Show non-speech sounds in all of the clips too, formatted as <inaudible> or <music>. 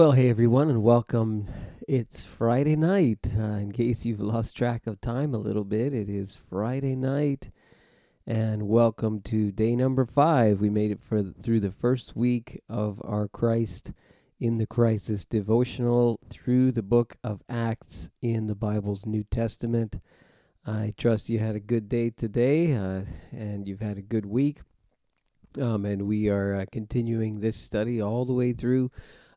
Well, hey everyone, and welcome. It's Friday night. Uh, in case you've lost track of time a little bit, it is Friday night, and welcome to day number five. We made it for through the first week of our Christ in the Crisis devotional through the book of Acts in the Bible's New Testament. I trust you had a good day today, uh, and you've had a good week. Um, and we are uh, continuing this study all the way through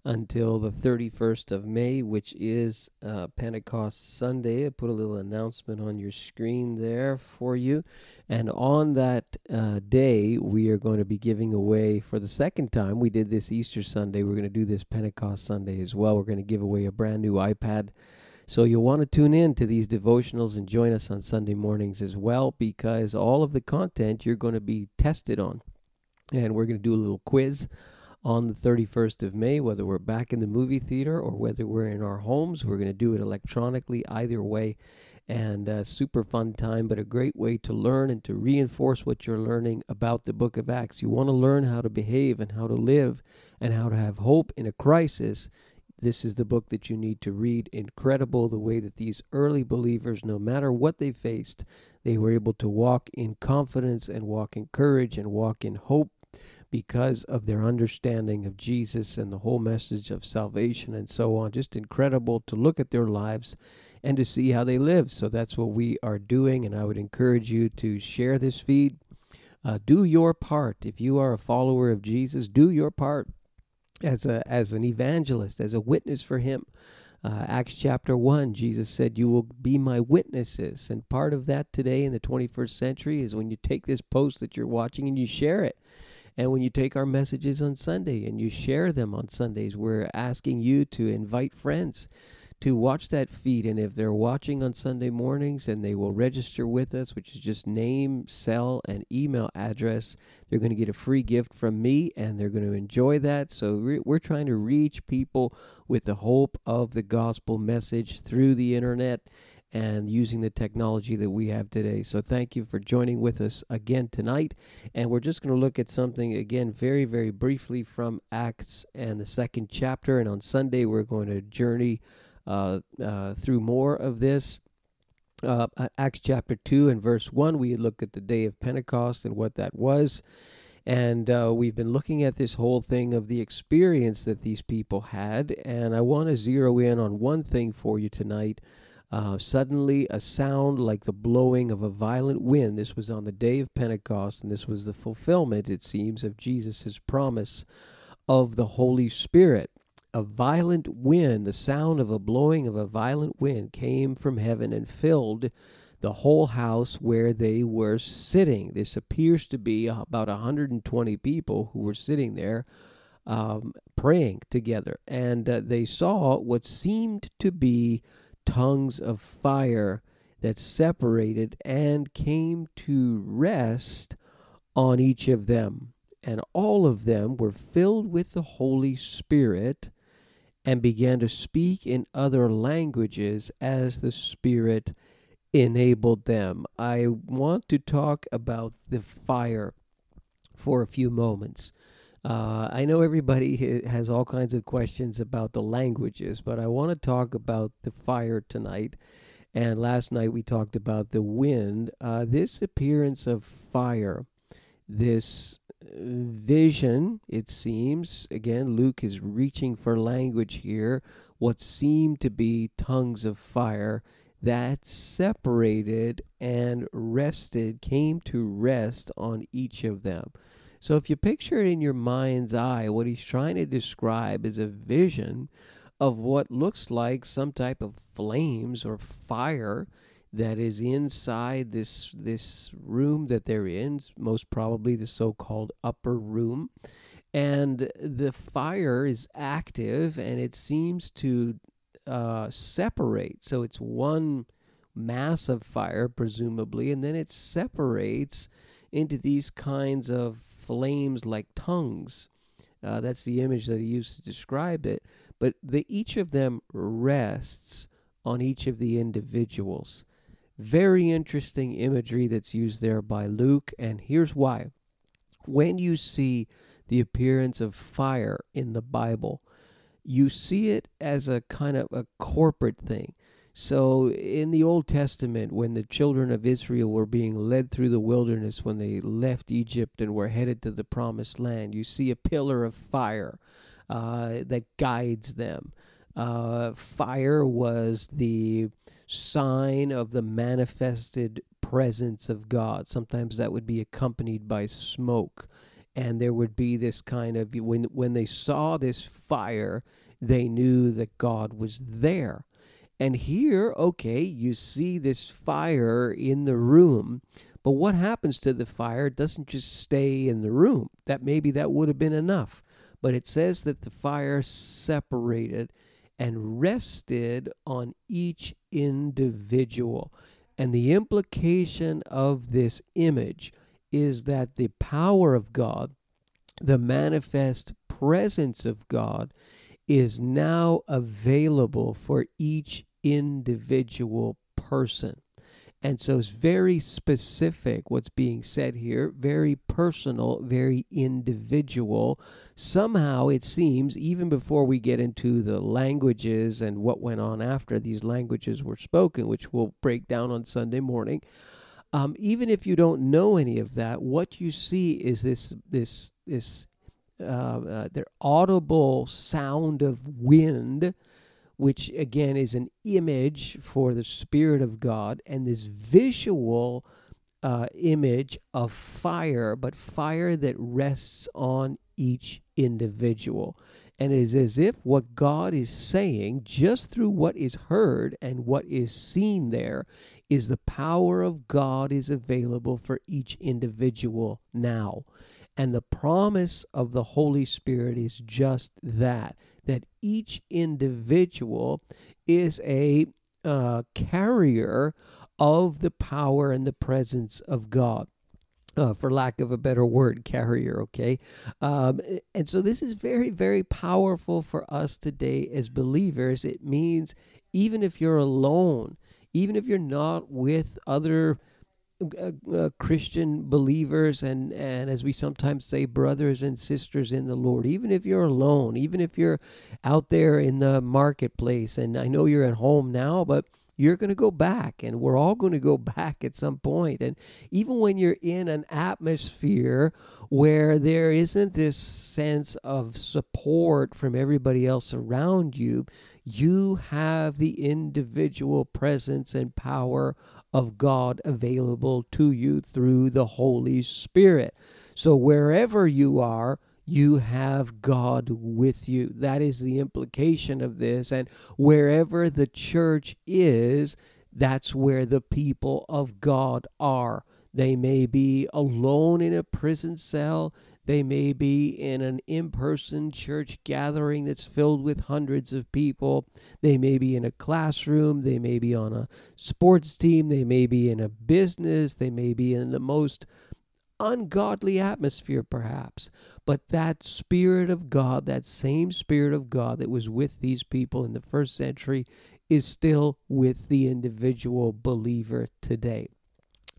until the 31st of May, which is uh, Pentecost Sunday. I put a little announcement on your screen there for you. And on that uh, day, we are going to be giving away for the second time. We did this Easter Sunday. We're going to do this Pentecost Sunday as well. We're going to give away a brand new iPad. So you'll want to tune in to these devotionals and join us on Sunday mornings as well because all of the content you're going to be tested on. And we're going to do a little quiz on the 31st of May, whether we're back in the movie theater or whether we're in our homes. We're going to do it electronically, either way. And uh, super fun time, but a great way to learn and to reinforce what you're learning about the book of Acts. You want to learn how to behave and how to live and how to have hope in a crisis. This is the book that you need to read. Incredible the way that these early believers, no matter what they faced, they were able to walk in confidence and walk in courage and walk in hope because of their understanding of Jesus and the whole message of salvation and so on. Just incredible to look at their lives and to see how they live. So that's what we are doing, and I would encourage you to share this feed. Uh, do your part. If you are a follower of Jesus, do your part as a as an evangelist, as a witness for Him. Uh, Acts chapter 1, Jesus said, You will be my witnesses. And part of that today in the 21st century is when you take this post that you're watching and you share it. And when you take our messages on Sunday and you share them on Sundays, we're asking you to invite friends to watch that feed. And if they're watching on Sunday mornings and they will register with us, which is just name, cell, and email address, they're going to get a free gift from me and they're going to enjoy that. So we're trying to reach people with the hope of the gospel message through the internet and using the technology that we have today. So thank you for joining with us again tonight. And we're just going to look at something again very, very briefly from Acts and the second chapter. And on Sunday, we're going to journey uh, uh, through more of this. Uh, Acts chapter 2 and verse 1, we looked at the day of Pentecost and what that was. And uh, we've been looking at this whole thing of the experience that these people had. And I want to zero in on one thing for you tonight uh, suddenly, a sound like the blowing of a violent wind. This was on the day of Pentecost, and this was the fulfillment, it seems, of Jesus' promise of the Holy Spirit. A violent wind, the sound of a blowing of a violent wind, came from heaven and filled the whole house where they were sitting. This appears to be about 120 people who were sitting there um, praying together. And uh, they saw what seemed to be tongues of fire that separated and came to rest on each of them. And all of them were filled with the Holy Spirit and began to speak in other languages as the Spirit enabled them. I want to talk about the fire for a few moments. Uh, I know everybody has all kinds of questions about the languages, but I want to talk about the fire tonight. And last night we talked about the wind. Uh, this appearance of fire, this uh, vision, it seems, again, Luke is reaching for language here, what seemed to be tongues of fire that separated and rested, came to rest on each of them. So if you picture it in your mind's eye, what he's trying to describe is a vision of what looks like some type of flames or fire that is inside this this room that they're in, most probably the so-called upper room. And the fire is active and it seems to uh, separate. So it's one mass of fire, presumably, and then it separates into these kinds of flames like tongues. Uh, that's the image that he used to describe it. But the, each of them rests on each of the individuals. Very interesting imagery that's used there by Luke, and here's why. When you see the appearance of fire in the Bible, you see it as a kind of a corporate thing. So in the Old Testament, when the children of Israel were being led through the wilderness, when they left Egypt and were headed to the promised land, you see a pillar of fire uh, that guides them. Uh, fire was the sign of the manifested presence of God. Sometimes that would be accompanied by smoke. And there would be this kind of when when they saw this fire, they knew that God was there. And here, okay, you see this fire in the room, but what happens to the fire doesn't just stay in the room. That maybe that would have been enough. But it says that the fire separated and rested on each individual. And the implication of this image is that the power of God, the manifest presence of God, is now available for each individual person. And so it's very specific what's being said here, very personal, very individual. Somehow it seems, even before we get into the languages and what went on after these languages were spoken, which we'll break down on Sunday morning, um, even if you don't know any of that, what you see is this this this uh, uh, their audible sound of wind which again is an image for the Spirit of God, and this visual uh, image of fire, but fire that rests on each individual. And it is as if what God is saying, just through what is heard and what is seen there, is the power of God is available for each individual now. And the promise of the Holy Spirit is just that that each individual is a uh, carrier of the power and the presence of God. Uh, for lack of a better word, carrier, okay? Um, and so this is very, very powerful for us today as believers. It means even if you're alone, even if you're not with other uh, uh, Christian believers and, and as we sometimes say, brothers and sisters in the Lord, even if you're alone, even if you're out there in the marketplace, and I know you're at home now, but you're going to go back, and we're all going to go <laughs> back at some. And even when you're in an atmosphere where there isn't this sense of support from everybody else around you, you have the individual presence and power of God available to you through the Holy Spirit. So wherever you are, you have God with you. That is the implication of this. And wherever the church is, that's where the people of God are. They may be alone in a prison cell. They may be in an in person church gathering that's filled with hundreds of people. They may be in a classroom. They may be on a sports team. They may be in a business. They may be in the most ungodly atmosphere, perhaps. But that Spirit of God, that same Spirit of God that was with these people in the first century, is still with the individual believer today.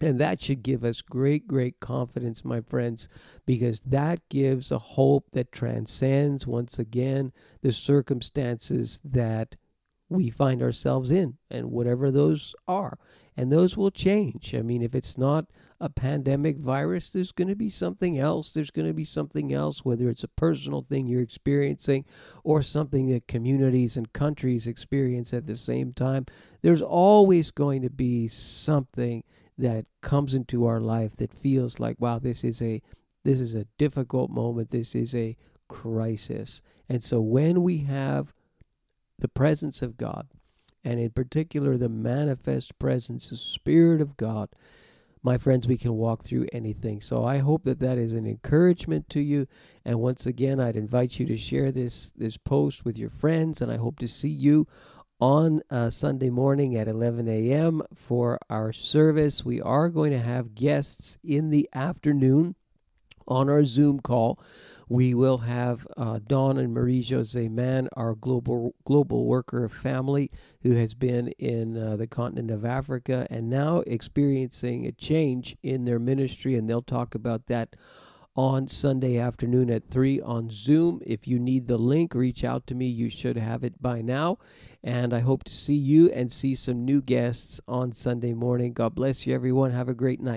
And that should give us great, great confidence, my friends, because that gives a hope that transcends, once again, the circumstances that we find ourselves in, and whatever those are. And those will change. I mean, if it's not a pandemic virus, there's going to be something else. There's going to be something else, whether it's a personal thing you're experiencing or something that communities and countries experience at the same time. There's always going to be something that comes into our life that feels like wow this is a this is a difficult moment. This is a crisis. And so when we have the presence of God and in particular the manifest presence the spirit of God my friends we can walk through anything. So i hope that that is an encouragement to you. And once again i'd invite you to share this this post with your friends and i hope to see you on uh, Sunday morning at 11 a.m. for our service. We are going to have guests in the afternoon on our Zoom call. We will have uh, Don and Marie Jose Mann, our global global worker family, who has been in uh, the continent of Africa and now experiencing a change in their ministry, and they'll talk about that on Sunday afternoon at 3 on Zoom. If you need the link, reach out to me. You should have it by now. And I hope to see you and see some new guests on Sunday morning. God bless you, everyone. Have a great night.